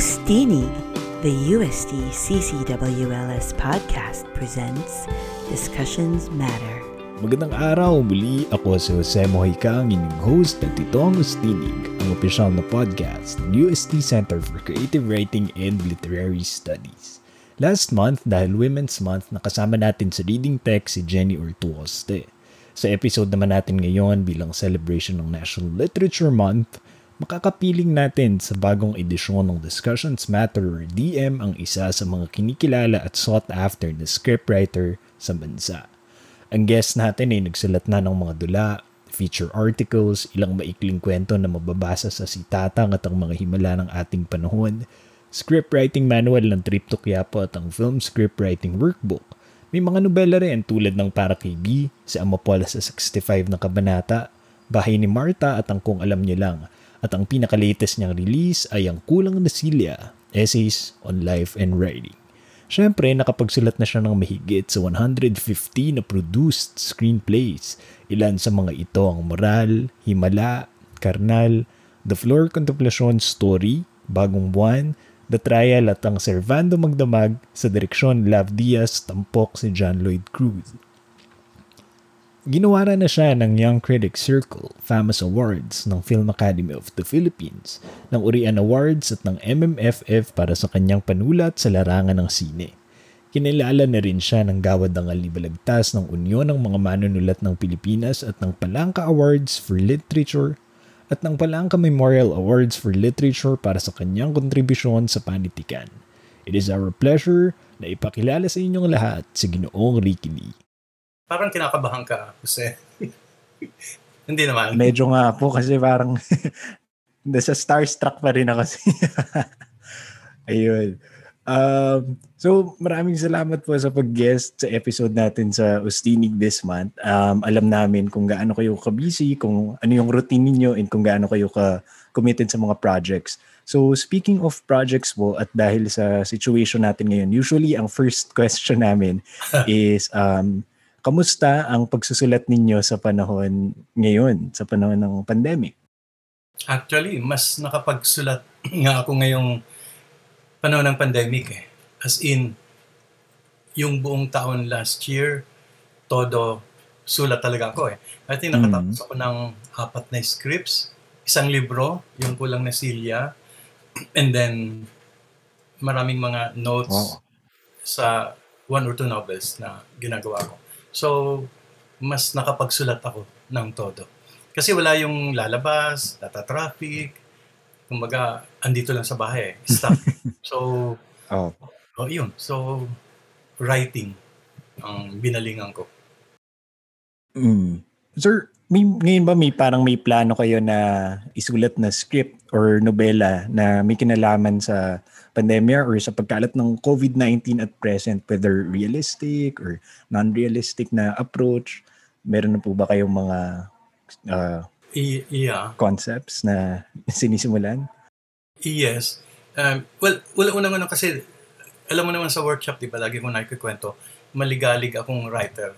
Ostini, the USD CCWLS podcast presents Discussions Matter. Magandang araw muli ako si Jose Mojica, ang inyong host at ito ang Ustinig, ang opisyal na podcast ng USD Center for Creative Writing and Literary Studies. Last month, dahil Women's Month, nakasama natin sa reading text si Jenny Ortuoste. Sa episode naman natin ngayon bilang celebration ng National Literature Month, makakapiling natin sa bagong edisyon ng Discussions Matter or DM ang isa sa mga kinikilala at sought after na scriptwriter sa bansa. Ang guest natin ay nagsulat na ng mga dula, feature articles, ilang maikling kwento na mababasa sa sitatang at ang mga himala ng ating panahon, scriptwriting manual ng Trip to Quiapo at ang film scriptwriting workbook. May mga nobela rin tulad ng Para kay B, si Amapola sa 65 na kabanata, Bahay ni Marta at ang Kung Alam Niyo Lang, at ang pinaka-latest niyang release ay ang Kulang na Silya, Essays on Life and Writing. Siyempre, nakapagsulat na siya ng mahigit sa 150 na produced screenplays. Ilan sa mga ito ang Moral, Himala, Karnal, The Floor Contemplation Story, Bagong Buwan, The Trial at ang Servando Magdamag sa direksyon Lav Diaz tampok si John Lloyd Cruz. Ginawara na siya ng Young Critics Circle, Famous Awards ng Film Academy of the Philippines, ng Urian Awards at ng MMFF para sa kanyang panulat sa larangan ng sine. Kinilala na rin siya ng Gawad ng Alibalagtas ng Unyon ng mga Manunulat ng Pilipinas at ng Palangka Awards for Literature at ng Palangka Memorial Awards for Literature para sa kanyang kontribusyon sa panitikan. It is our pleasure na ipakilala sa inyong lahat si Ginoong Ricky Lee. Parang kinakabahan ka, Jose. Hindi naman. Medyo nga po kasi parang nasa starstruck pa rin ako. Ayun. Um, so maraming salamat po sa pag-guest sa episode natin sa Ustinig this month. Um, alam namin kung gaano kayo ka-busy, kung ano yung routine niyo and kung gaano kayo ka-committed sa mga projects. So speaking of projects po at dahil sa situation natin ngayon, usually ang first question namin is um, Kamusta ang pagsusulat ninyo sa panahon ngayon, sa panahon ng pandemic? Actually, mas nakapagsulat nga ako ngayong panahon ng pandemic eh. As in, yung buong taon last year, todo sulat talaga ako eh. I think nakatapos mm. ako ng apat na scripts, isang libro, yung kulang na silya, and then maraming mga notes wow. sa one or two novels na ginagawa ko. So, mas nakapagsulat ako ng todo. Kasi wala yung lalabas, data traffic, kumbaga, andito lang sa bahay, eh, stuck. so, oh. oh, yun. So, writing ang binalingan ko. Mm. Sir, may, ngayon ba may parang may plano kayo na isulat na script or nobela na may kinalaman sa pandemya or sa pagkalat ng COVID-19 at present, whether realistic or non-realistic na approach? Meron na po ba kayong mga uh, yeah. concepts na sinisimulan? Yes. Um, well, wala una naman kasi, alam mo naman sa workshop, di ba, lagi ko nakikwento, maligalig akong writer.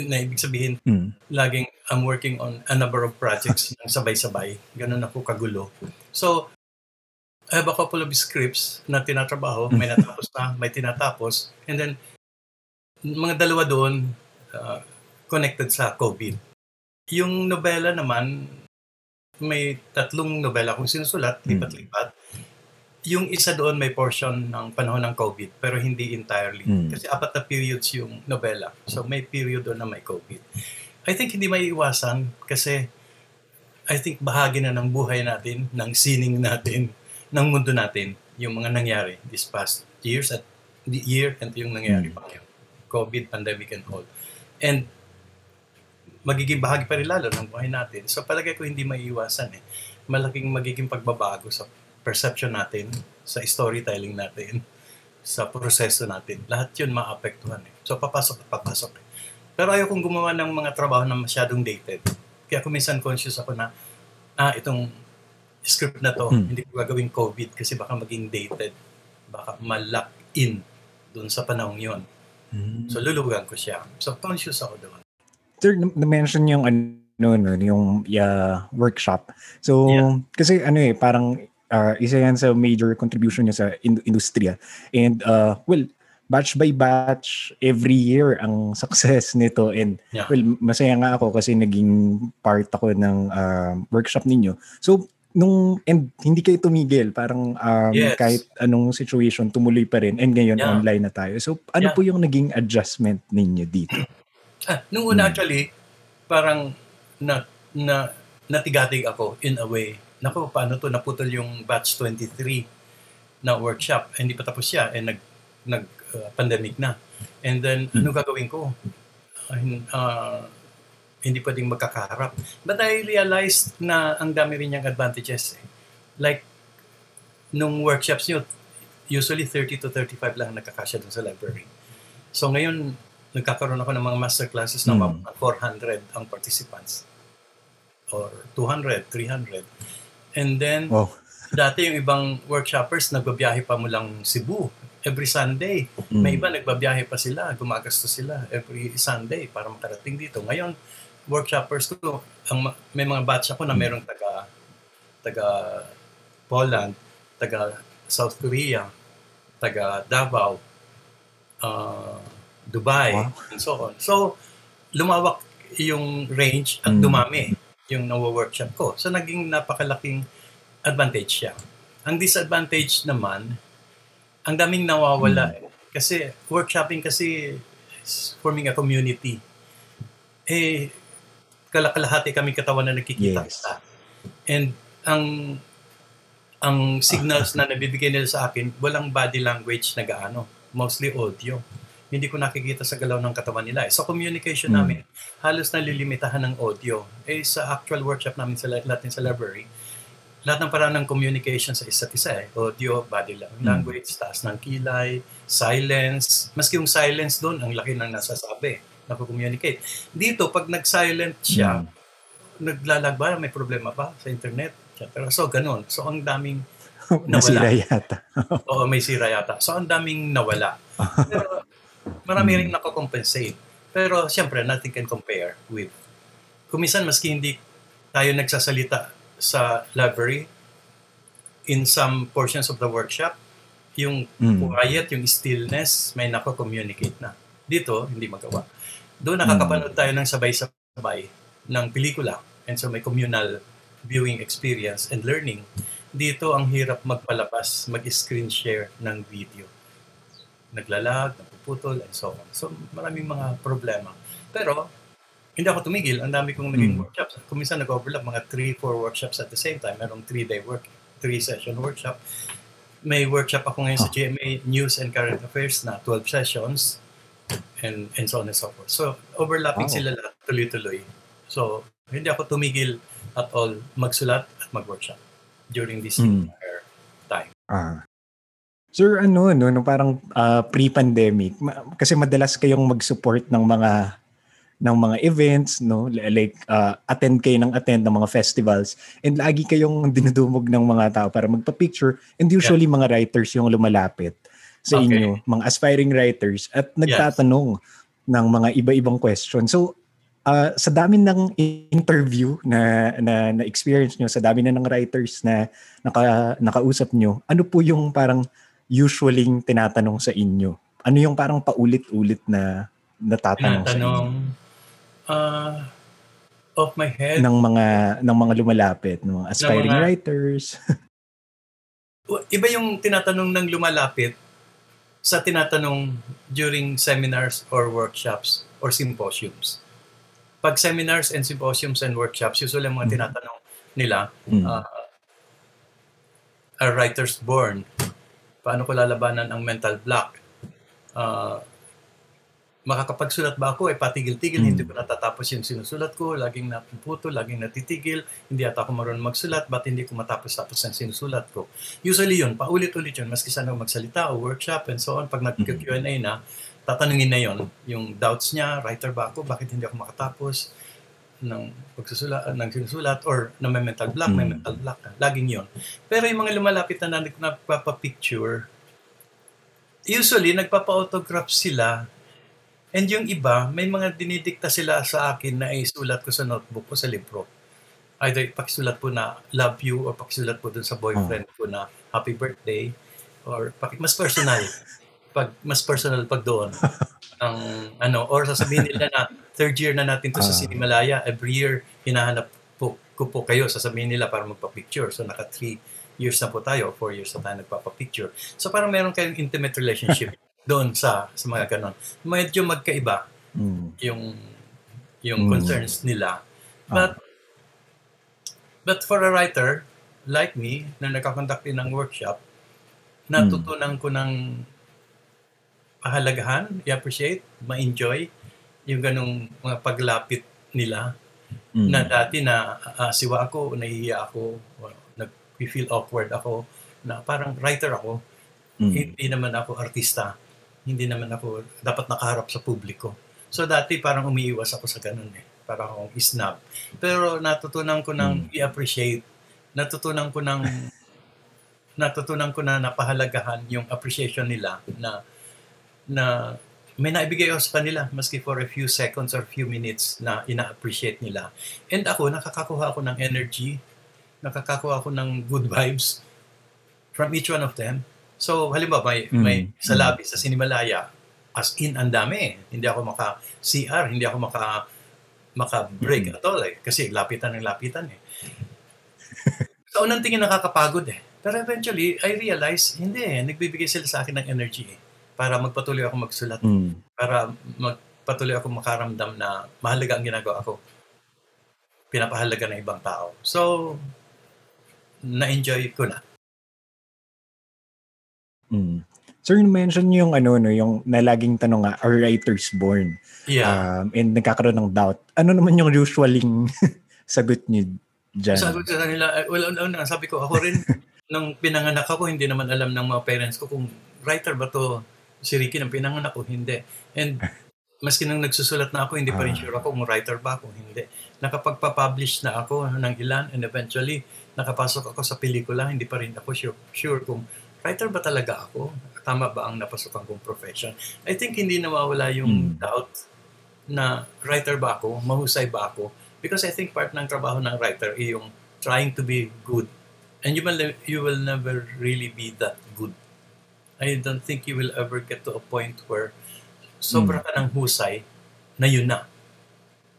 Na ibig sabihin, mm. laging I'm working on a number of projects ng sabay-sabay. Ganun ako kagulo. So, I have a couple of scripts na tinatrabaho. May natapos na, may tinatapos. And then, mga dalawa doon uh, connected sa COVID. Yung nobela naman, may tatlong nobela kung sinusulat, hmm. lipat-lipat. Yung isa doon may portion ng panahon ng COVID, pero hindi entirely. Mm. Kasi apat na periods yung nobela. So may period doon na may COVID. I think hindi may iwasan kasi I think bahagi na ng buhay natin, ng sining natin, ng mundo natin, yung mga nangyari this past years at the year and yung nangyari mm. pa ngayon. COVID, pandemic and all. And magiging bahagi pa rin lalo ng buhay natin. So palagay ko hindi maiiwasan eh. Malaking magiging pagbabago sa perception natin, sa storytelling natin, sa proseso natin. Lahat yun maapektuhan eh. So papasok at papasok eh. Pero ayaw kong gumawa ng mga trabaho na masyadong dated. Kaya kung minsan conscious ako na, ah, itong script na to, hmm. hindi ko gagawin COVID kasi baka maging dated. Baka ma-lock in doon sa panahong yon. Hmm. So luluwagan ko siya. So conscious ako doon. Sir, na-mention yung ano no, yung uh, workshop. So, yeah. kasi ano eh, parang uh, isa yan sa major contribution niya sa in- industriya. And uh, well, batch by batch every year ang success nito and yeah. well masaya nga ako kasi naging part ako ng uh, workshop ninyo. So nung and hindi kayo tumigil parang um, yes. kahit anong situation tumuloy pa rin and ngayon yeah. online na tayo. So ano yeah. po yung naging adjustment ninyo dito? Ah, nung una hmm. actually parang na na natigatig ako in a way. Nako, paano to naputol yung batch 23 na workshop. Eh, hindi pa tapos siya eh nag nag uh, pandemic na. And then hmm. ano gagawin ko? Uh, hindi pwedeng magkakaharap. But I realized na ang dami rin niyang advantages. Eh. Like, nung workshops niyo, usually 30 to 35 lang nakakasya dun sa library. So ngayon, nagkakaroon ako ng mga master classes na mm. 400 ang participants. Or 200, 300. And then, wow. dati yung ibang workshoppers, nagbabiyahe pa mo lang Cebu every Sunday. Mm. May iba nagbabiyahe pa sila, gumagastos sila every Sunday para makarating dito. Ngayon, workshoppers ko, ang, may mga batch ako na merong taga taga Poland, taga South Korea, taga Davao, uh, Dubai, wow. and so on. So, lumawak yung range at mm. dumami yung nawo-workshop ko. So, naging napakalaking advantage siya. Ang disadvantage naman, ang daming nawawala. Mm. Kasi workshopping kasi is forming a community. Eh, kalakalahati kami katawan na nakikita yes. And ang ang signals na nabibigay nila sa akin, walang body language na gaano. Mostly audio. Hindi ko nakikita sa galaw ng katawan nila. Sa communication mm. namin, halos nalilimitahan ng audio. Eh, sa actual workshop namin sa natin sa library, lahat ng paraan ng communication sa isa't isa eh. Audio, body hmm. language, mm. taas ng kilay, silence. Maski yung silence doon, ang laki ng nasasabi nako-communicate. Dito, pag nag-silent siya, mm. naglalag ba? May problema ba sa internet? Pero so, ganun. So, ang daming nawala. Nasira yata. Oo, may sira yata. So, ang daming nawala. Pero, marami rin nako-compensate. Pero, siyempre, nothing can compare with kumisan maski hindi tayo nagsasalita sa library in some portions of the workshop, yung mm. quiet, yung stillness, may nako-communicate na. Dito, hindi magawa. Doon nakakapanood tayo ng sabay-sabay ng pelikula. And so may communal viewing experience and learning. Dito ang hirap magpalabas, mag-screen share ng video. Naglalag, napuputol, and so on. So maraming mga problema. Pero hindi ako tumigil. Ang dami kong naging mm. workshops. Kung minsan nag-overlap, mga 3-4 workshops at the same time. Merong 3-day work, 3-session workshop. May workshop ako ngayon sa GMA News and Current Affairs na 12 sessions and, and so on and so forth. So, overlapping wow. sila lahat, tuloy-tuloy. So, hindi ako tumigil at all magsulat at mag-workshop during this mm. entire time. Ah. Sir, ano, no, no parang uh, pre-pandemic, kasi madalas kayong mag-support ng mga ng mga events, no? Like, uh, attend kayo ng attend ng mga festivals. And lagi kayong dinudumog ng mga tao para magpa-picture. And usually, yeah. mga writers yung lumalapit sa okay. inyo, mga aspiring writers, at nagtatanong yes. ng mga iba-ibang questions. So, uh, sa dami ng interview na, na, na experience nyo, sa dami na ng writers na naka, nakausap nyo, ano po yung parang usually tinatanong sa inyo? Ano yung parang paulit-ulit na natatanong sa inyo? Uh, off my head? Ng mga, ng mga lumalapit, ng mga aspiring mga, writers. iba yung tinatanong ng lumalapit sa tinatanong during seminars or workshops or symposiums. Pag seminars and symposiums and workshops, usually mga mm. tinatanong nila, mm. uh, a writer's born, paano ko lalabanan ang mental block, uh, makakapagsulat ba ako? Eh, patigil-tigil, mm. hindi ko natatapos yung sinusulat ko, laging napuputo, laging natitigil, hindi ata ako marunong magsulat, ba't hindi ko matapos-tapos ang sinusulat ko? Usually yun, paulit-ulit yun, maski sana magsalita o workshop and so on, pag nag-Q&A na, tatanungin na yon yung doubts niya, writer ba ako, bakit hindi ako makatapos ng pagsusulat, ng sinusulat, or na may mental block, mm. may mental block na. Laging yon Pero yung mga lumalapit na nagpapapicture, usually, nagpapa-autograph sila And yung iba, may mga dinidikta sila sa akin na isulat ko sa notebook ko sa libro. either pakisulat po na love you or pakisulat po dun sa boyfriend ko na happy birthday or paki, mas personal. pag mas personal pag doon. ang ano or sasabihin nila na third year na natin to sa Sinimalaya every year hinahanap po ko po kayo. Sasabihin nila para magpa-picture. So naka three years na po tayo. Four years na tayo nagpapa-picture. So parang meron kayong intimate relationship doon sa sa mga ganon medyo magkaiba mm. yung yung mm. concerns nila but ah. but for a writer like me na nagkakonduct din ng workshop natutunan ko ng pahalagahan, i-appreciate, ma-enjoy yung ganong mga paglapit nila mm. na dati na uh, siwa ako, nahihiya ako, nag-feel awkward ako, na parang writer ako, mm. hindi naman ako artista, hindi naman ako dapat nakaharap sa publiko. So dati parang umiiwas ako sa ganun eh, parang akong isnab. Pero natutunan ko nang mm. i-appreciate, natutunan ko nang natutunan ko na napahalagahan yung appreciation nila na na may naibigay ako sa kanila maski for a few seconds or few minutes na ina-appreciate nila. And ako, nakakakuha ako ng energy, nakakakuha ako ng good vibes from each one of them. So, halimbawa, may, mm. may sa labi sa Sinimalaya, as in, ang dami. Hindi ako maka-CR, hindi ako maka maka-break mm. at all eh. Kasi lapitan ng lapitan eh. Sa unang tingin nakakapagod eh. Pero eventually, I realize, hindi eh. Nagbibigay sila sa akin ng energy eh para magpatuloy ako magsulat. Mm. Para magpatuloy ako makaramdam na mahalaga ang ginagawa ko. Pinapahalaga ng ibang tao. So, na-enjoy ko na. Mm. Sir, you mention yung ano no, yung nalaging tanong nga, are writers born? Yeah. Um, and nagkakaroon ng doubt. Ano naman yung usualing sagot niyo dyan? Sagot sa kanila, eh, well, ano, ano, sabi ko, ako rin, nung pinanganak ako, hindi naman alam ng mga parents ko kung writer ba to si Ricky nang pinanganak ko, hindi. And maski nang nagsusulat na ako, hindi pa rin ah. sure ako kung writer ba ako, hindi. Nakapagpa-publish na ako ng ilan and eventually nakapasok ako sa pelikula, hindi pa rin ako sure, sure kung writer ba talaga ako? Tama ba ang napasukan kong profession? I think hindi nawawala yung hmm. doubt na writer ba ako? Mahusay ba ako? Because I think part ng trabaho ng writer ay yung trying to be good. And you will, you will never really be that good I don't think you will ever get to a point where sobra hmm. ka ng husay na yun na.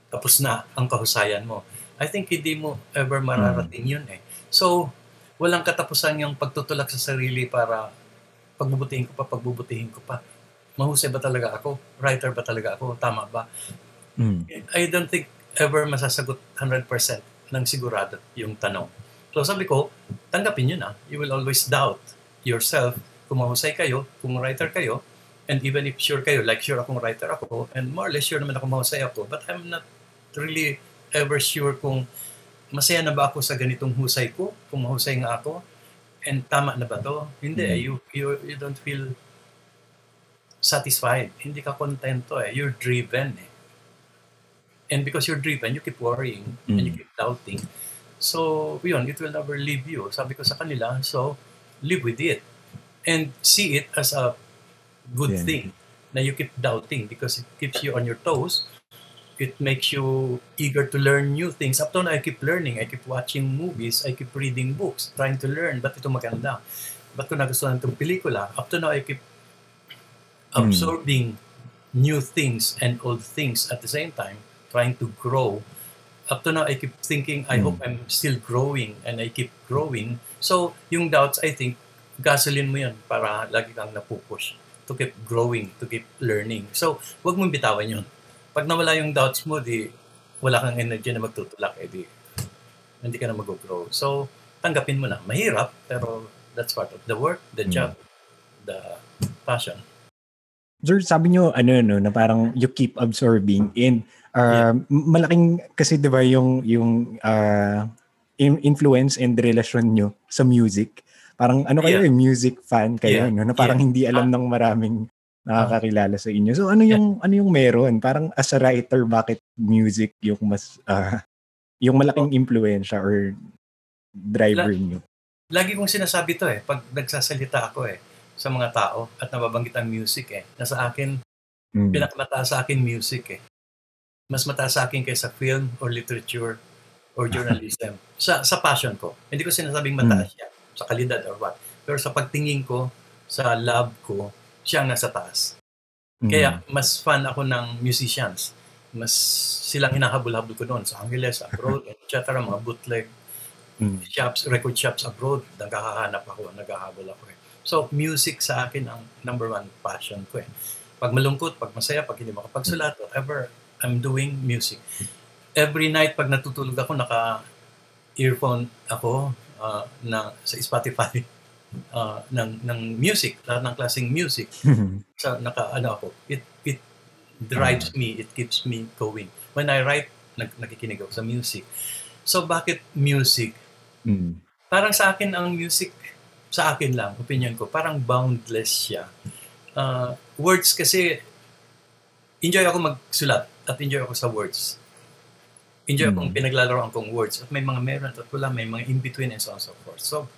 Tapos na ang kahusayan mo. I think hindi mo ever mararating yun eh. So, walang katapusan yung pagtutulak sa sarili para pagbubutihin ko pa, pagbubutihin ko pa. Mahusay ba talaga ako? Writer ba talaga ako? Tama ba? Mm. I don't think ever masasagot 100% ng sigurado yung tanong. So sabi ko, tanggapin yun ah. You will always doubt yourself kung mahusay kayo, kung writer kayo, and even if sure kayo, like sure akong writer ako, and more or less sure naman ako mahusay ako, but I'm not really ever sure kung masaya na ba ako sa ganitong husay ko, kung mahusay nga ako, and tama na ba to? Hindi, mm-hmm. you, you, you don't feel satisfied. Hindi ka kontento eh. You're driven eh. And because you're driven, you keep worrying mm-hmm. and you mm. keep doubting. So, yun, it will never leave you. Sabi ko sa kanila, so, live with it and see it as a good yeah. thing na you keep doubting because it keeps you on your toes. It makes you eager to learn new things. Up to now, I keep learning. I keep watching movies. I keep reading books, trying to learn. Ba't ito maganda? Ba't ko nagustuhan itong pelikula? Up to now, I keep hmm. absorbing mm. new things and old things at the same time, trying to grow. Up to now, I keep thinking, I mm. hope I'm still growing and I keep growing. So, yung doubts, I think, gasoline mo yun para lagi kang napupush to keep growing, to keep learning. So, wag mong bitawan yun. Pag nawala yung doubts mo, di wala kang energy na magtutulak, eh di hindi ka na mag-grow. So, tanggapin mo na. Mahirap, pero that's part of the work, the hmm. job, mm. the passion. Sir, sabi nyo, ano, no, na parang you keep absorbing and uh, yeah. malaking, kasi di ba yung, yung uh, influence and relasyon nyo sa music, Parang ano kayo, yeah. Eh, music fan kayo, yeah. no? na parang yeah. hindi alam ah. ng maraming nakakakilala sa inyo. So ano yung yeah. ano yung meron? Parang as a writer, bakit music yung mas uh, yung malaking oh. impluwensya or driver La- niyo? Lagi kong sinasabi to eh pag nagsasalita ako eh sa mga tao at nababanggit ang music eh. Nasa akin mm. pinakamataas sa akin music eh. Mas mataas sa akin kaysa film or literature or journalism sa sa passion ko. Hindi ko sinasabing mataas siya sa kalidad or what. Pero sa pagtingin ko sa lab ko, siya ang nasa taas. Kaya mas fan ako ng musicians. Mas silang hinahabol-habol ko noon sa Angeles, abroad, etc. mga bootleg mm. shops, record shops abroad. Naghahanap ako, naghahabol ako eh. So, music sa akin ang number one passion ko eh. Pag malungkot, pag masaya, pag hindi makapagsulat, whatever, I'm doing music. Every night, pag natutulog ako, naka-earphone ako uh, na, sa Spotify uh, ng ng music, lahat ng klaseng music. sa naka ano ako, it it drives me, it keeps me going. When I write, nag, nakikinig ako sa music. So bakit music? Mm. Parang sa akin ang music sa akin lang, opinion ko, parang boundless siya. Uh, words kasi enjoy ako magsulat at enjoy ako sa words. Enjoy mm. akong pinaglalaroan kong words at may mga meron at wala, may mga in-between and so on and so forth. So,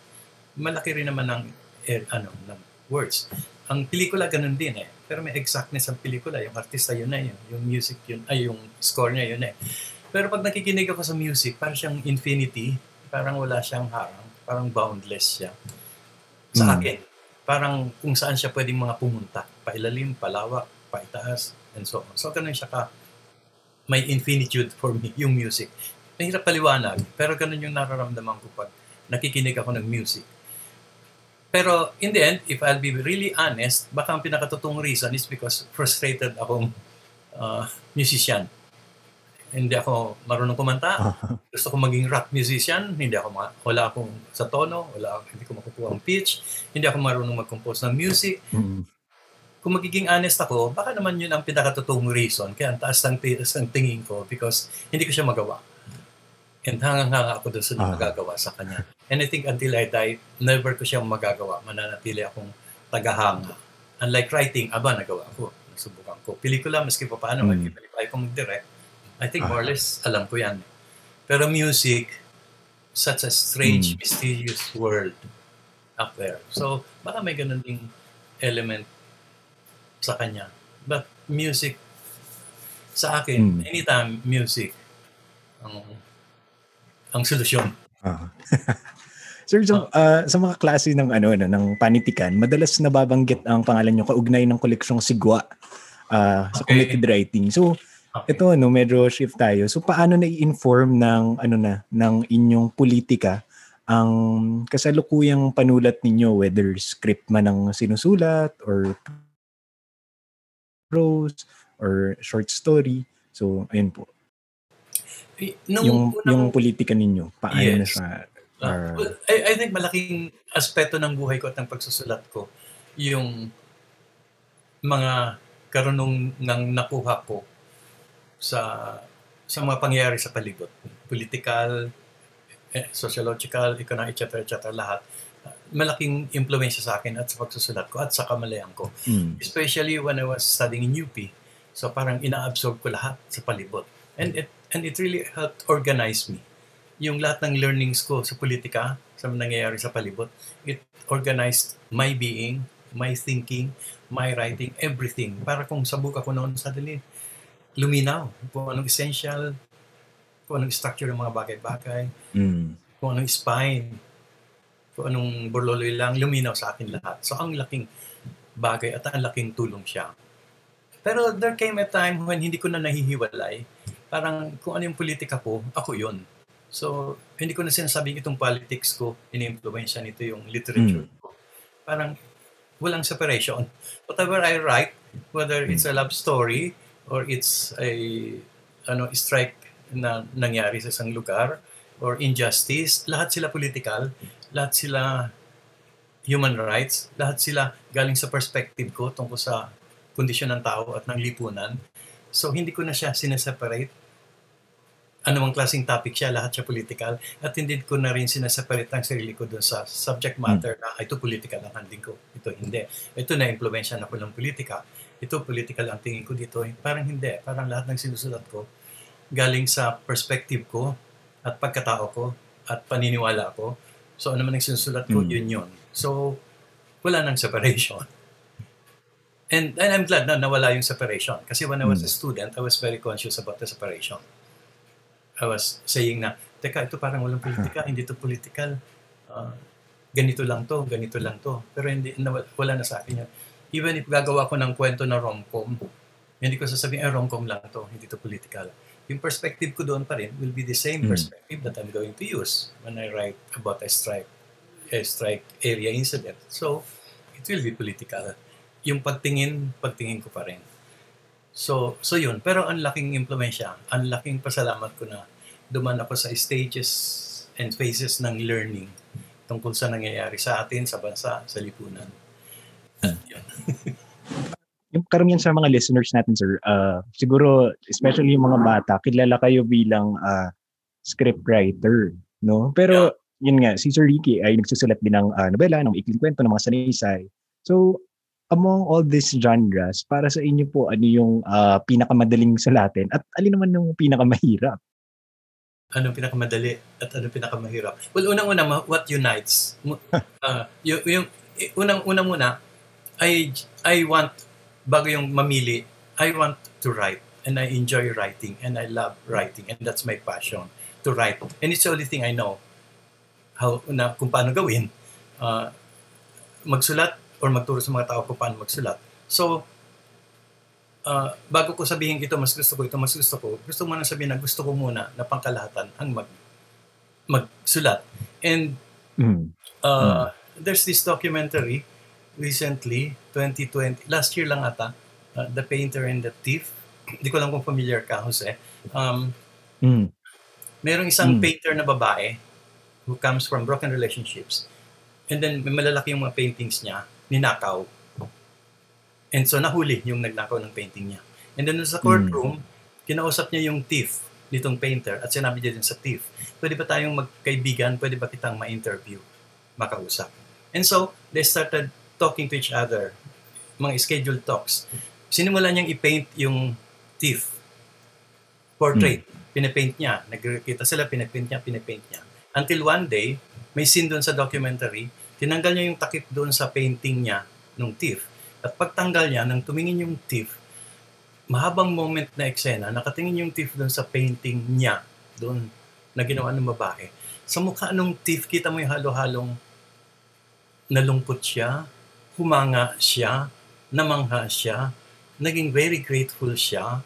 malaki rin naman ng eh, ano ng words. Ang pelikula ganun din eh. Pero may exactness ang pelikula. Yung artista yun na yun. Yung music yun, ay yung score niya yun eh. Pero pag nakikinig ako sa music, parang siyang infinity. Parang wala siyang harang. Parang boundless siya. Sa hmm. akin. Parang kung saan siya pwedeng mga pumunta. Pailalim, palawak, paitaas, and so on. So ganun siya ka may infinitude for me, yung music. Mahirap paliwanag, pero ganun yung nararamdaman ko pag nakikinig ako ng music. Pero in the end, if I'll be really honest, baka ang pinakatotoong reason is because frustrated akong uh, musician. Hindi ako marunong kumanta. Gusto ko maging rock musician. Hindi ako ma- wala akong sa tono, wala hindi ko makukuha ang pitch. Hindi ako marunong mag-compose ng music. Mm-hmm. Kung magiging honest ako, baka naman yun ang pinakatotoong reason. Kaya ang taas ng, taas ng tingin ko because hindi ko siya magawa. And hangang-hanga ako doon sa uh magagawa sa kanya. And I think until I die, never ko siyang magagawa. Mananatili akong tagahanga. Unlike writing, aba, nagawa ko. Nasubukan ko. Pelikula, maski pa paano, mm. mag-qualify kong direct. I think more or less, alam ko yan. Pero music, such a strange, mm. mysterious world up there. So, baka may ganun ding element sa kanya. But music, sa akin, mm. anytime music, ang, ang solusyon. Uh-huh. Sir, so, uh, sa mga klase ng ano, ano ng panitikan, madalas nababanggit ang pangalan niyo kaugnay ng koleksyong Sigwa uh, sa okay. committed writing. So, okay. ito ano, medyo shift tayo. So, paano na i-inform ng ano na ng inyong politika ang kasalukuyang panulat ninyo whether script man ang sinusulat or prose or short story. So, ayun po. Nung, yung, unang, yung politika ninyo, paano yes. na siya Uh, well, I, I think malaking aspeto ng buhay ko at ng pagsusulat ko yung mga karunong ng nakuha ko sa sa mga pangyayari sa palibot. Political, eh, sociological, economic, etc. etc. lahat. Malaking impluensya sa akin at sa pagsusulat ko at sa kamalayan ko. Mm. Especially when I was studying in UP. So parang ina-absorb ko lahat sa palibot. And it and it really helped organize me yung lahat ng learnings ko sa politika, sa nangyayari sa palibot, it organized my being, my thinking, my writing, everything. Para kung sabuk ako noon sa dali, luminaw kung anong essential, kung anong structure ng mga bagay-bagay, mm. kung anong spine, kung anong burloloy lang, luminaw sa akin lahat. So ang laking bagay at ang laking tulong siya. Pero there came a time when hindi ko na nahihiwalay. Parang kung ano yung politika ko, ako yun So, hindi ko na sinasabing itong politics ko, ini-influensya nito yung literature mm. ko. Parang walang separation. Whatever I write, whether it's a love story or it's a ano strike na nangyari sa isang lugar or injustice, lahat sila political, lahat sila human rights, lahat sila galing sa perspective ko tungkol sa kondisyon ng tao at ng lipunan. So hindi ko na siya sineseparate anumang klaseng topic siya, lahat siya political. At hindi ko na rin sinaseparate ang sarili ko doon sa subject matter na ito political ang handling ko. Ito hindi. Ito na influensya na ko ng politika. Ito political ang tingin ko dito. Parang hindi. Parang lahat ng sinusulat ko galing sa perspective ko at pagkatao ko at paniniwala ko. So ano man ang sinusulat ko, mm. yun yun. So wala nang separation. And, and I'm glad na nawala yung separation. Kasi when I was mm. a student, I was very conscious about the separation. I was saying na teka, ito parang walang politika, hindi to political. Uh, ganito lang to, ganito lang to. Pero hindi, wala na sa akin yun. Even if gagawa ko ng kwento na rom-com, hindi ko sasabihin, eh, rom-com lang to, hindi to political. Yung perspective ko doon pa rin will be the same mm. perspective that I'm going to use when I write about a strike, a strike area incident. So, it will be political. Yung pagtingin, pagtingin ko pa rin. So, so yun. Pero ang laking impluensya, ang laking pasalamat ko na duman ako sa stages and phases ng learning tungkol sa nangyayari sa atin, sa bansa, sa lipunan. Hmm. yung karamihan sa mga listeners natin, sir, uh, siguro, especially yung mga bata, kilala kayo bilang uh, scriptwriter, no? Pero, yeah. yun nga, si Sir Ricky ay nagsusulat din ng uh, nobela, ng ikling kwento, ng mga sanaysay. So, among all these genres, para sa inyo po, ano yung uh, pinakamadaling sulatin at alin naman yung pinakamahirap? Anong pinakamadali at anong pinakamahirap? Well, unang-una, what unites? uh, yung, yung unang-una muna, I, I want, bago yung mamili, I want to write and I enjoy writing and I love writing and that's my passion to write. And it's the only thing I know how na kung paano gawin. Uh, magsulat or magturo sa mga tao kung paano magsulat. So, uh, bago ko sabihin ito, mas gusto ko, ito mas gusto ko, gusto mo na sabihin na gusto ko muna na pangkalahatan ang mag, magsulat. And mm. Uh, mm. there's this documentary recently, 2020, last year lang ata, uh, The Painter and the Thief. Hindi ko lang kung familiar ka, Jose. Um, mm. Merong isang mm. painter na babae who comes from broken relationships. And then, may malalaki yung mga paintings niya ninakaw. And so nahuli yung nagnakaw ng painting niya. And then sa courtroom, mm. kinausap niya yung thief nitong painter at sinabi niya din sa thief, pwede ba tayong magkaibigan, pwede ba kitang ma-interview, makausap. And so, they started talking to each other, mga scheduled talks. Sinimulan niyang i-paint yung thief portrait. Mm. Pinapaint niya. Nagkita sila, pinapaint niya, pinapaint niya. Until one day, may scene doon sa documentary Tinanggal niya yung takip doon sa painting niya nung thief. At pagtanggal niya, nang tumingin yung thief, mahabang moment na eksena, nakatingin yung thief doon sa painting niya, doon na ginawa ng babae. Sa mukha nung thief, kita mo yung halo-halong nalungkot siya, humanga siya, namangha siya, naging very grateful siya,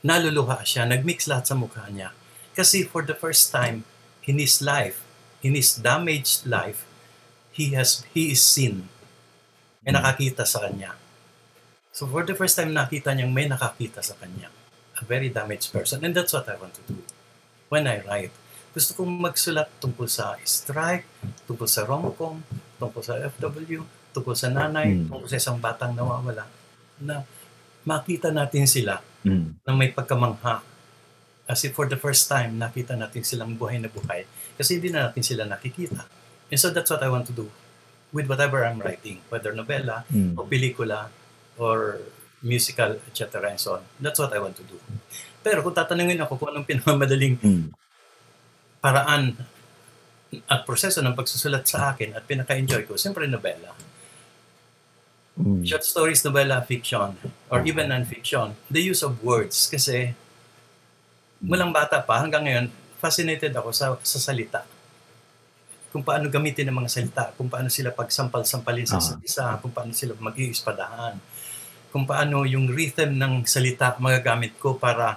naluluha siya, nagmix lahat sa mukha niya. Kasi for the first time in his life, in his damaged life, he has he is seen. May hmm. nakakita sa kanya. So for the first time nakita niyang may nakakita sa kanya. A very damaged person. And that's what I want to do when I write. Gusto kong magsulat tungkol sa strike, tungkol sa rom-com, tungkol sa FW, tungkol sa nanay, mm. tungkol sa isang batang nawawala, na makita natin sila mm. na may pagkamangha. As if for the first time, nakita natin silang buhay na buhay. Kasi hindi na natin sila nakikita. And so that's what I want to do with whatever I'm writing, whether novela mm. or pelikula or musical, etc. and so on. That's what I want to do. Pero kung tatanungin ako kung anong pinakamadaling mm. paraan at proseso ng pagsusulat sa akin at pinaka-enjoy ko, siyempre novela. Mm. Short stories, novela, fiction, or even non-fiction. The use of words kasi mulang bata pa hanggang ngayon, fascinated ako sa, sa salita kung paano gamitin ang mga salita, kung paano sila pagsampal-sampalin sa uh-huh. isa, kung paano sila mag-iispadahan, kung paano yung rhythm ng salita magagamit ko para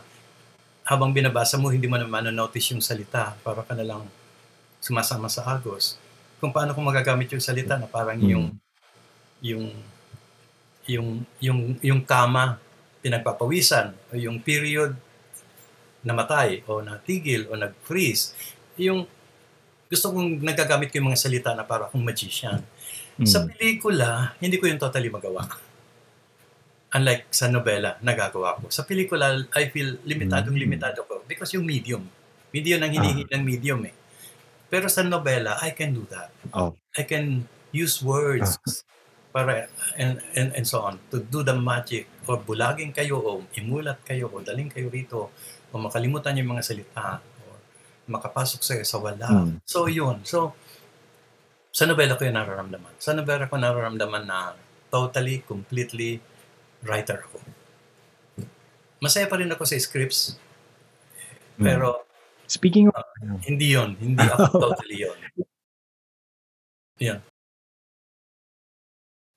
habang binabasa mo, hindi mo naman notice yung salita, para ka na lang sumasama sa agos. Kung paano ko magagamit yung salita na parang hmm. yung yung yung yung yung kama pinagpapawisan o yung period namatay o natigil o nag-freeze yung gusto kong nagagamit ko yung mga salita na para akong magician. Mm. Sa pelikula, hindi ko yung totally magawa. Unlike sa novela, nagagawa ko. Sa pelikula, I feel limitadong mm. limitado ko because yung medium. Medium ang hinihingi ah. ng medium eh. Pero sa novela, I can do that. Oh. I can use words ah. para and, and, and so on to do the magic or bulagin kayo o imulat kayo o daling kayo rito o makalimutan yung mga salita makapasok sa'yo sa wala. Mm. So, yun. So, sa nobela ko yung nararamdaman. Sa nobela ko nararamdaman na totally, completely writer ako. Masaya pa rin ako sa scripts. Mm. Pero, Speaking of... Uh, hindi yon Hindi ako totally yon Yeah.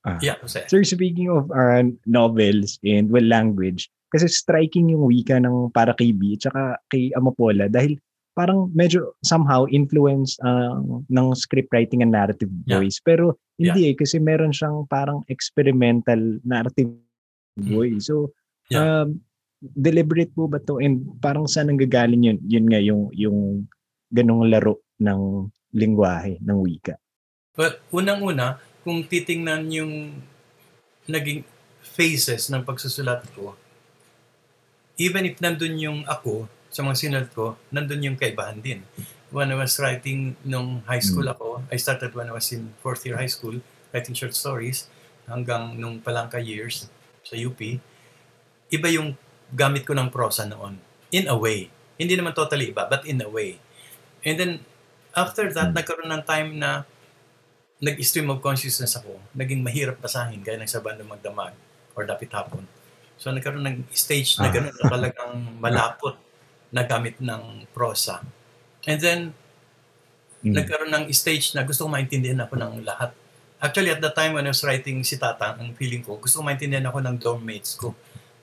Ah. Yeah, Jose. Sir, speaking of uh, novels and well language, kasi striking yung wika ng para kay B at saka kay Amapola dahil parang medyo somehow influence uh, ng script writing and narrative voice. Yeah. Pero hindi yeah. eh kasi meron siyang parang experimental narrative mm. voice. So yeah. um, deliberate po ba to and parang saan nanggagaling yun? Yun nga yung yung ganong laro ng lingwahe ng wika. Well, unang-una, kung titingnan yung naging phases ng pagsusulat ko, even if nandun yung ako sa mga sinulat ko, nandun yung kaibahan din. When I was writing nung high school hmm. ako, I started when I was in fourth year high school, writing short stories hanggang nung palangka years sa UP. Iba yung gamit ko ng prosa noon. In a way. Hindi naman totally iba, but in a way. And then, after that, hmm. nagkaroon ng time na nag-stream of consciousness ako, naging mahirap basahin gaya ng sa bandang magdamag or dapit hapon. So nagkaroon ng stage na ah. gano'n na talagang malapot na gamit ng prosa. And then, mm. nagkaroon ng stage na gusto ko maintindihan ako ng lahat. Actually, at the time when I was writing si Tata, ang feeling ko, gusto ko maintindihan ako ng dorm mates ko.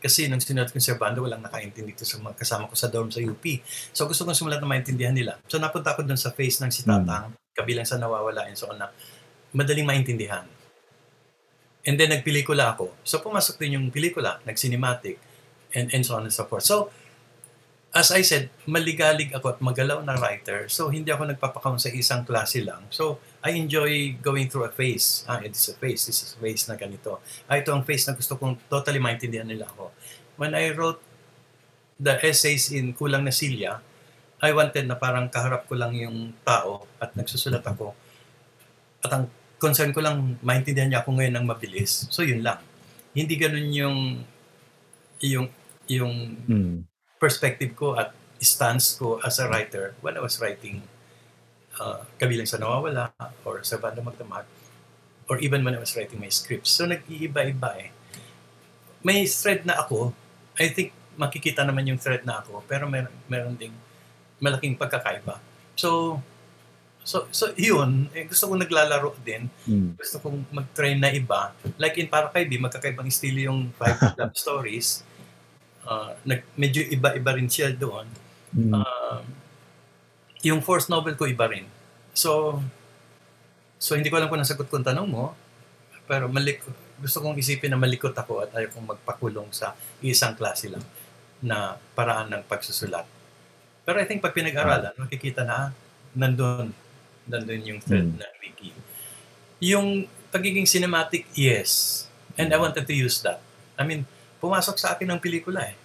Kasi nung sinulat ko sa banda, walang nakaintindi to sa mga kasama ko sa dorm sa UP. So gusto kong sumulat na maintindihan nila. So napunta ako dun sa face ng si Tata, mm. kabilang sa nawawala and so on na madaling maintindihan. And then nagpelikula ako. So pumasok din yung pelikula, nag-cinematic, and, and so on and so forth. So, as I said, maligalig ako at magalaw na writer. So, hindi ako nagpapakam sa isang klase lang. So, I enjoy going through a phase. Ah, it is a phase. This is a phase na ganito. Ah, ito ang phase na gusto kong totally maintindihan nila ako. When I wrote the essays in Kulang na Silya, I wanted na parang kaharap ko lang yung tao at nagsusulat ako. At ang concern ko lang maintindihan niya ako ngayon ng mabilis. So yun lang. Hindi ganun yung yung yung mm. Perspective ko at stance ko as a writer when I was writing uh, Kabilang sa Nawawala or sa Banda Magdamag or even when I was writing my scripts. So nag-iiba-iba eh. May thread na ako. I think makikita naman yung thread na ako pero meron, meron ding malaking pagkakaiba. So, So, so yun, eh, gusto kong naglalaro din. Mm. Gusto kong mag-try na iba. Like in Para Kay B, magkakaibang estilo yung Five Love Stories. Uh, nag, medyo iba-iba rin siya doon. Mm. Uh, yung fourth novel ko iba rin. So, so hindi ko alam kung nasagot ko ang tanong mo, pero malik, gusto kong isipin na malikot ako at ayaw kong magpakulong sa isang klase lang na paraan ng pagsusulat. Pero I think pag pinag-aralan, makikita na nandun nandun yung thread mm. na wiki. Yung pagiging cinematic, yes. And I wanted to use that. I mean, pumasok sa akin ng pelikula eh.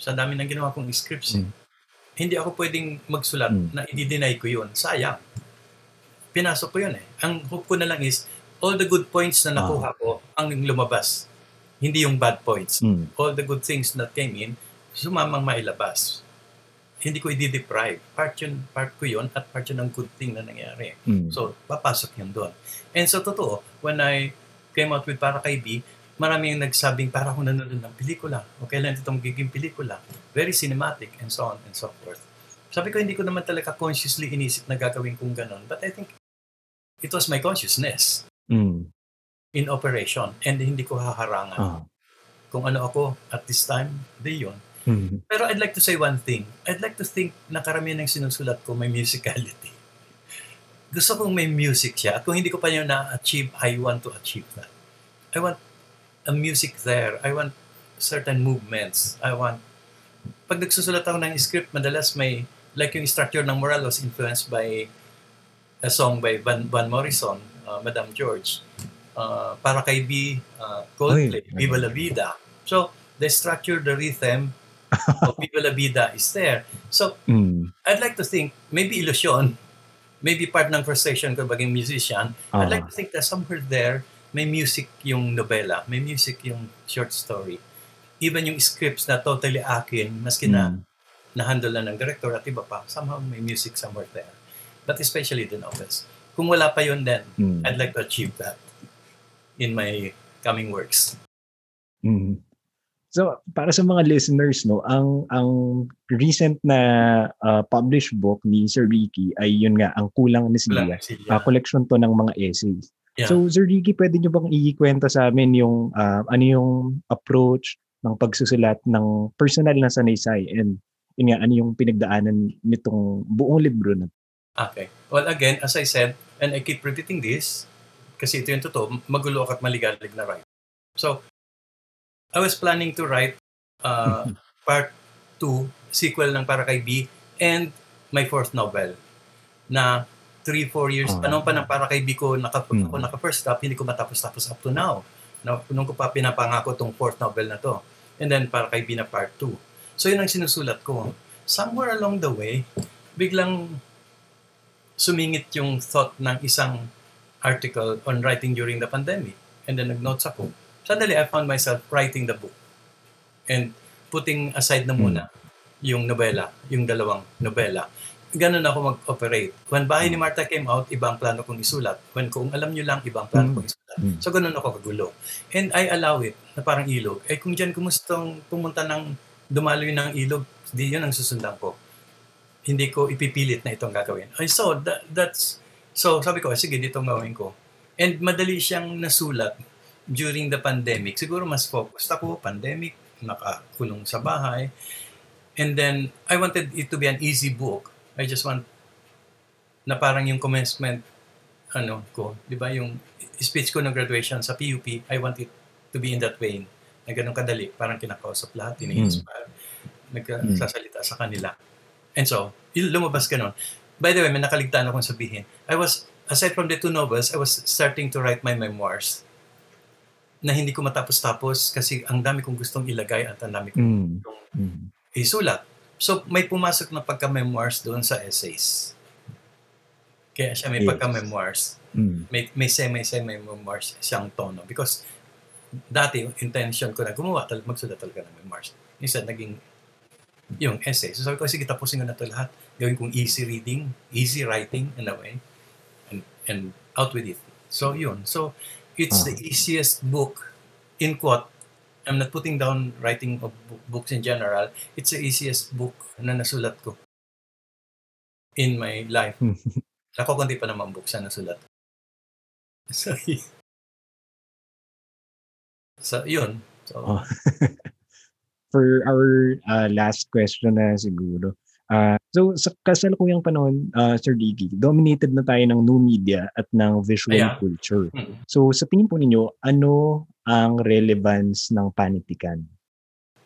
Sa dami ng ginawa kong scripts. Mm. Hindi ako pwedeng magsulat mm. na i-deny ko yun. Sayang. Pinasok ko yun eh. Ang hope ko na lang is, all the good points na nakuha ah. ko ang lumabas. Hindi yung bad points. Mm. All the good things that came in, sumamang mailabas hindi ko i-deprive. Part yun, part ko yun at part yun ng good thing na nangyari. Mm. So, papasok yun doon. And so, totoo, when I came out with Para Kay B, marami yung nagsabing para akong nanonood ng pelikula. O kailan itong giging pelikula. Very cinematic and so on and so forth. Sabi ko, hindi ko naman talaga consciously inisip na gagawin kong ganun. But I think it was my consciousness mm. in operation. And hindi ko haharangan. Uh-huh. Kung ano ako at this time, di yun. Mm-hmm. Pero I'd like to say one thing. I'd like to think na karamihan ng sinusulat ko may musicality. Gusto kong may music siya. At kung hindi ko pa yun na-achieve, I want to achieve that. I want a music there. I want certain movements. I want... Pag nagsusulat ako ng script, madalas may... Like yung structure ng moral was influenced by a song by Van, Van Morrison, uh, Madame George. Uh, para kay B, uh, Coldplay, Oy, Viva la Vida. So, the structure, the rhythm, of Viva La Vida is there. So, mm. I'd like to think, maybe illusion, maybe part ng frustration ko baging musician, uh-huh. I'd like to think that somewhere there, may music yung novela, may music yung short story. Even yung scripts na totally akin, maski na mm. na-handle na ng director at iba pa, somehow may music somewhere there. But especially the novels. Kung wala pa yun then, mm. I'd like to achieve that in my coming works. Mm. So, para sa mga listeners, no, ang ang recent na uh, published book ni Sir Ricky ay yun nga, ang Kulang na Silya. Uh, collection to ng mga essays. Yeah. So, Sir Ricky, pwede nyo bang iikwento sa amin yung uh, ano yung approach ng pagsusulat ng personal na sanaysay and yun nga, ano yung pinagdaanan nitong buong libro na Okay. Well, again, as I said, and I keep repeating this, kasi ito yung totoo, magulo at maligalig na write. So, I was planning to write uh, part 2, sequel ng Para kay B, and my fourth novel na 3-4 years, uh, panahon pa ng Para kay B ko, naka, mm. ako naka-first stop, hindi ko matapos-tapos up to now. Na, nung ko pa pinapangako tong fourth novel na to. And then Para kay B na part 2. So yun ang sinusulat ko. Somewhere along the way, biglang sumingit yung thought ng isang article on writing during the pandemic. And then nag-notes ako suddenly I found myself writing the book and putting aside na muna yung nobela, yung dalawang nobela. Ganun ako mag-operate. When Bahay ni Martha came out, ibang plano kong isulat. When Kung Alam Nyo Lang, ibang plano kong isulat. So ganun ako kagulo. And I allow it na parang ilog. Eh kung dyan gustong pumunta ng dumaloy ng ilog, di yun ang susundan ko. Hindi ko ipipilit na itong gagawin. I so that, that's, so sabi ko, sige, dito gawin ko. And madali siyang nasulat during the pandemic, siguro mas focused ako, pandemic, nakakulong sa bahay. And then, I wanted it to be an easy book. I just want na parang yung commencement ano ko, 'di ba, yung speech ko ng graduation sa PUP, I want it to be in that vein. Na ganun kadali, parang kinakausap lahat, ini-inspire, mm. nagsasalita sa kanila. And so, lumabas ganun. By the way, may nakaligtaan akong sabihin. I was, aside from the two novels, I was starting to write my memoirs na hindi ko matapos-tapos kasi ang dami kong gustong ilagay at ang dami kong mm. gustong mm. isulat. So, may pumasok na pagka-memoirs doon sa essays. Kaya siya may yes. pagka-memoirs. Mm. May, may semi-semi-memoirs siyang tono. Because dati, yung intention ko na gumawa, tal- magsulat talaga ng memoirs. Instead, naging yung essay. So sabi ko, sige, tapusin ko na ito lahat. Gawin kong easy reading, easy writing in a way, and, and out with it. So, yun. So, it's the easiest book, in quote, I'm not putting down writing of books in general, it's the easiest book na nasulat ko in my life. Nakukunti pa naman books na nasulat. So, so yun. So, oh. For our uh, last question na siguro, Uh, so sa kasalukuyang panahon, uh, Sir Diggy, dominated na tayo ng new media at ng visual yeah. culture. So sa tingin po ninyo, ano ang relevance ng panitikan?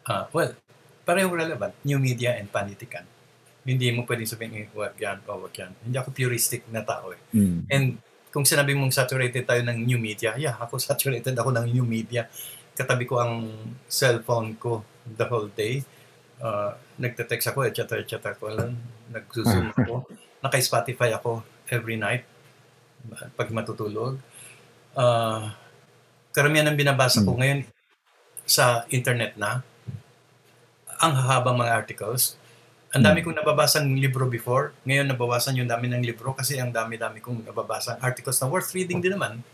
Uh, well, pareho relevant, new media and panitikan. Hindi mo pwedeng sabihin, eh, wag yan, o wag yan. Hindi ako puristic na tao eh. Mm. And kung sinabi mong saturated tayo ng new media, yeah, ako saturated ako ng new media. Katabi ko ang cellphone ko the whole day uh, nagte-text ako, etc. etc. ko lang. Nag-zoom ako. Naka-Spotify ako every night pag matutulog. Uh, karamihan ng binabasa ko hmm. ngayon sa internet na, ang hahabang mga articles. Ang dami hmm. kong nababasang libro before. Ngayon nabawasan yung dami ng libro kasi ang dami-dami kong nababasang articles na worth reading din naman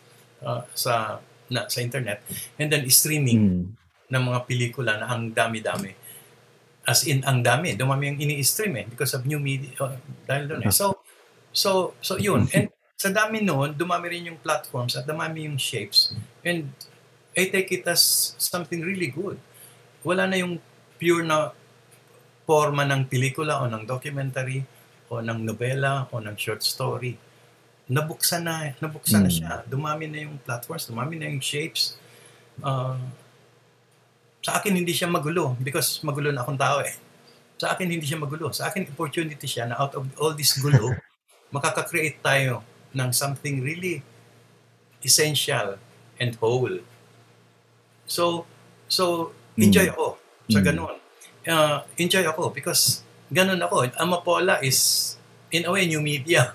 uh, sa na, sa internet. And then streaming mm. ng mga pelikula na ang dami-dami. As in, ang dami. Dumami yung ini-stream eh because of new media. Uh, dahil doon eh. So, so, so yun. And sa dami noon, dumami rin yung platforms at dumami yung shapes. And I take it as something really good. Wala na yung pure na forma ng pelikula o ng documentary o ng nobela o ng short story. Nabuksan na, nabuksan mm. na hmm. siya. Dumami na yung platforms, dumami na yung shapes. Uh, sa akin hindi siya magulo because magulo na akong tao eh. Sa akin hindi siya magulo. Sa akin opportunity siya na out of all this gulo, makaka-create tayo ng something really essential and whole. So, so enjoy mm. ako sa mm. ganun. Uh, enjoy ako because ganun ako. Amapola is in a way new media.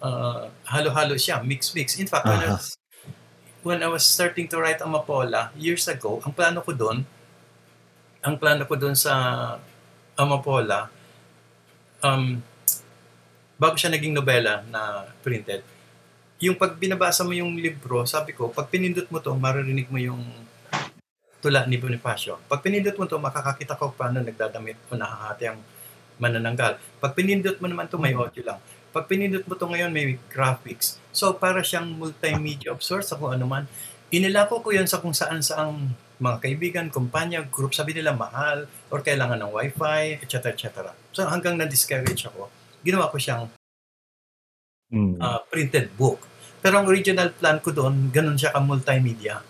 Uh, halo-halo siya, mix-mix. In fact, uh-huh. When I was starting to write Amapola years ago, ang plano ko doon, ang plano ko doon sa Amapola, um, bago siya naging nobela na printed, yung pag binabasa mo yung libro, sabi ko, pag pinindot mo to, maririnig mo yung tula ni Bonifacio. Pag pinindot mo to, makakakita ko paano nagdadamit o nahahati ang manananggal. Pag pinindot mo naman to, may audio lang. Pag pinindot mo to ngayon, may graphics. So, para siyang multimedia of sorts, kung ano man. Inilako ko yun sa kung saan saang mga kaibigan, kumpanya, group, sabi nila mahal, or kailangan ng wifi, etc. etc. So, hanggang na-discourage ako, ginawa ko siyang uh, printed book. Pero ang original plan ko doon, ganun siya ka multimedia.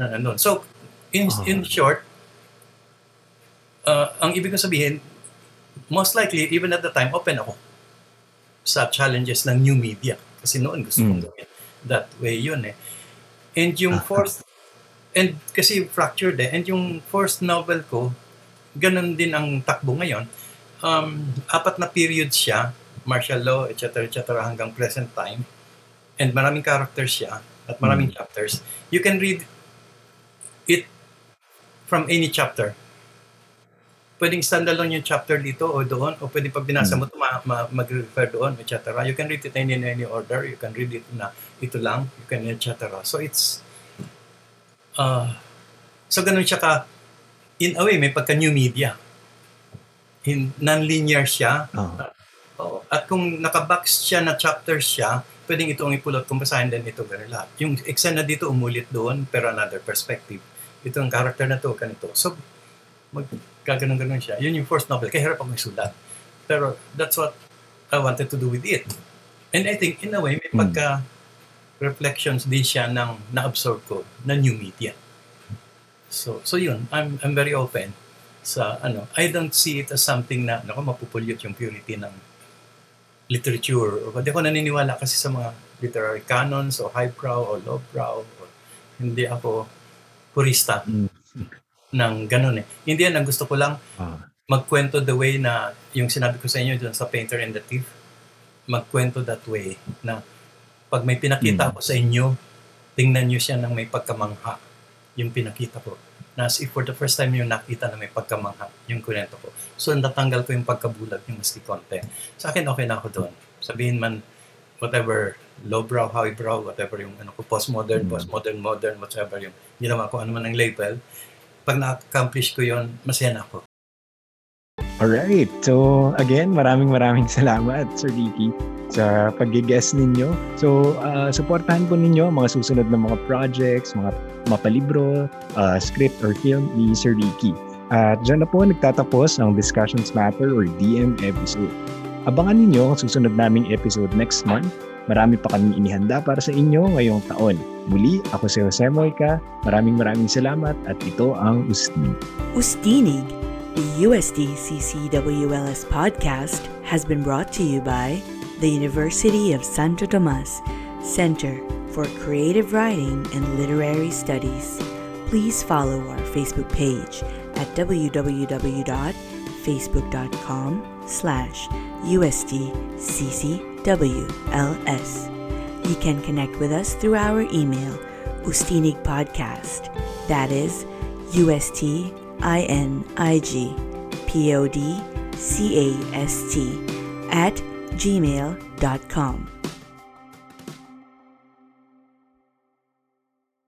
Na, ano. So, in, uh-huh. in short, uh, ang ibig kong sabihin, most likely, even at the time, open ako sa challenges ng new media. Kasi noon gusto kong mm. gawin. That way yun eh. And yung uh-huh. fourth, and kasi fractured eh, and yung first novel ko, ganun din ang takbo ngayon. Um, apat na periods siya, martial law, etc., etc., hanggang present time. And maraming characters siya, at maraming mm. chapters. You can read it from any chapter. Pwedeng standalone yung chapter dito o doon, o pwede pag binasa mo ito, ma- ma- mag-refer doon, etc. You can read it in any order. You can read it na ito lang, you can, etc. So it's, uh, so ganun siya ka, in a way, may pagka-new media. In, non-linear siya. Uh, at kung nakabox siya na chapter siya, pwedeng ito ang ipulot kung basahin din ito ganun lahat. Yung eksena dito umulit doon, pero another perspective ito ang character na to, ganito. So, magkaganon-ganon siya. Yun yung first novel. Kaya hirap ako isulat. Pero that's what I wanted to do with it. And I think, in a way, may hmm. pagka reflections din siya ng na-absorb ko na new media. So, so yun, I'm, I'm very open sa ano. I don't see it as something na, nako, mapupulyot yung purity ng literature. Hindi ako naniniwala kasi sa mga literary canons o highbrow o lowbrow. O, hindi ako purista mm. Ng ganun eh. Hindi yan, ang gusto ko lang ah. magkwento the way na yung sinabi ko sa inyo dun sa Painter and the Thief, magkwento that way na pag may pinakita mm. ko sa inyo, tingnan nyo siya ng may pagkamangha yung pinakita ko. Na as if for the first time yung nakita na may pagkamangha yung kwento ko. So natanggal ko yung pagkabulag yung maski konti. Sa akin okay na ako doon. Sabihin man whatever lowbrow, highbrow, whatever yung ano ko, postmodern, mm. postmodern, modern, whatever yung ginawa ko, ano man ang label, pag na-accomplish ko yon masaya na ako. Alright. So, again, maraming maraming salamat, Sir Ricky, sa pag-guest ninyo. So, uh, supportahan po ninyo mga susunod na mga projects, mga mapalibro, uh, script or film ni Sir Ricky. At dyan na po nagtatapos ang Discussions Matter or DM episode. Abangan ninyo ang susunod naming episode next month. Marami pa kaming inihanda para sa inyo ngayong taon. Muli, ako si Jose Moica. Maraming maraming salamat at ito ang Ustinig. Ustinig, the USD podcast has been brought to you by the University of Santo Tomas Center for Creative Writing and Literary Studies. Please follow our Facebook page at www.facebook.com slash USTCCWLS. You can connect with us through our email, Ustinig Podcast. That is U S T I N I G P O D C A S T at gmail.com.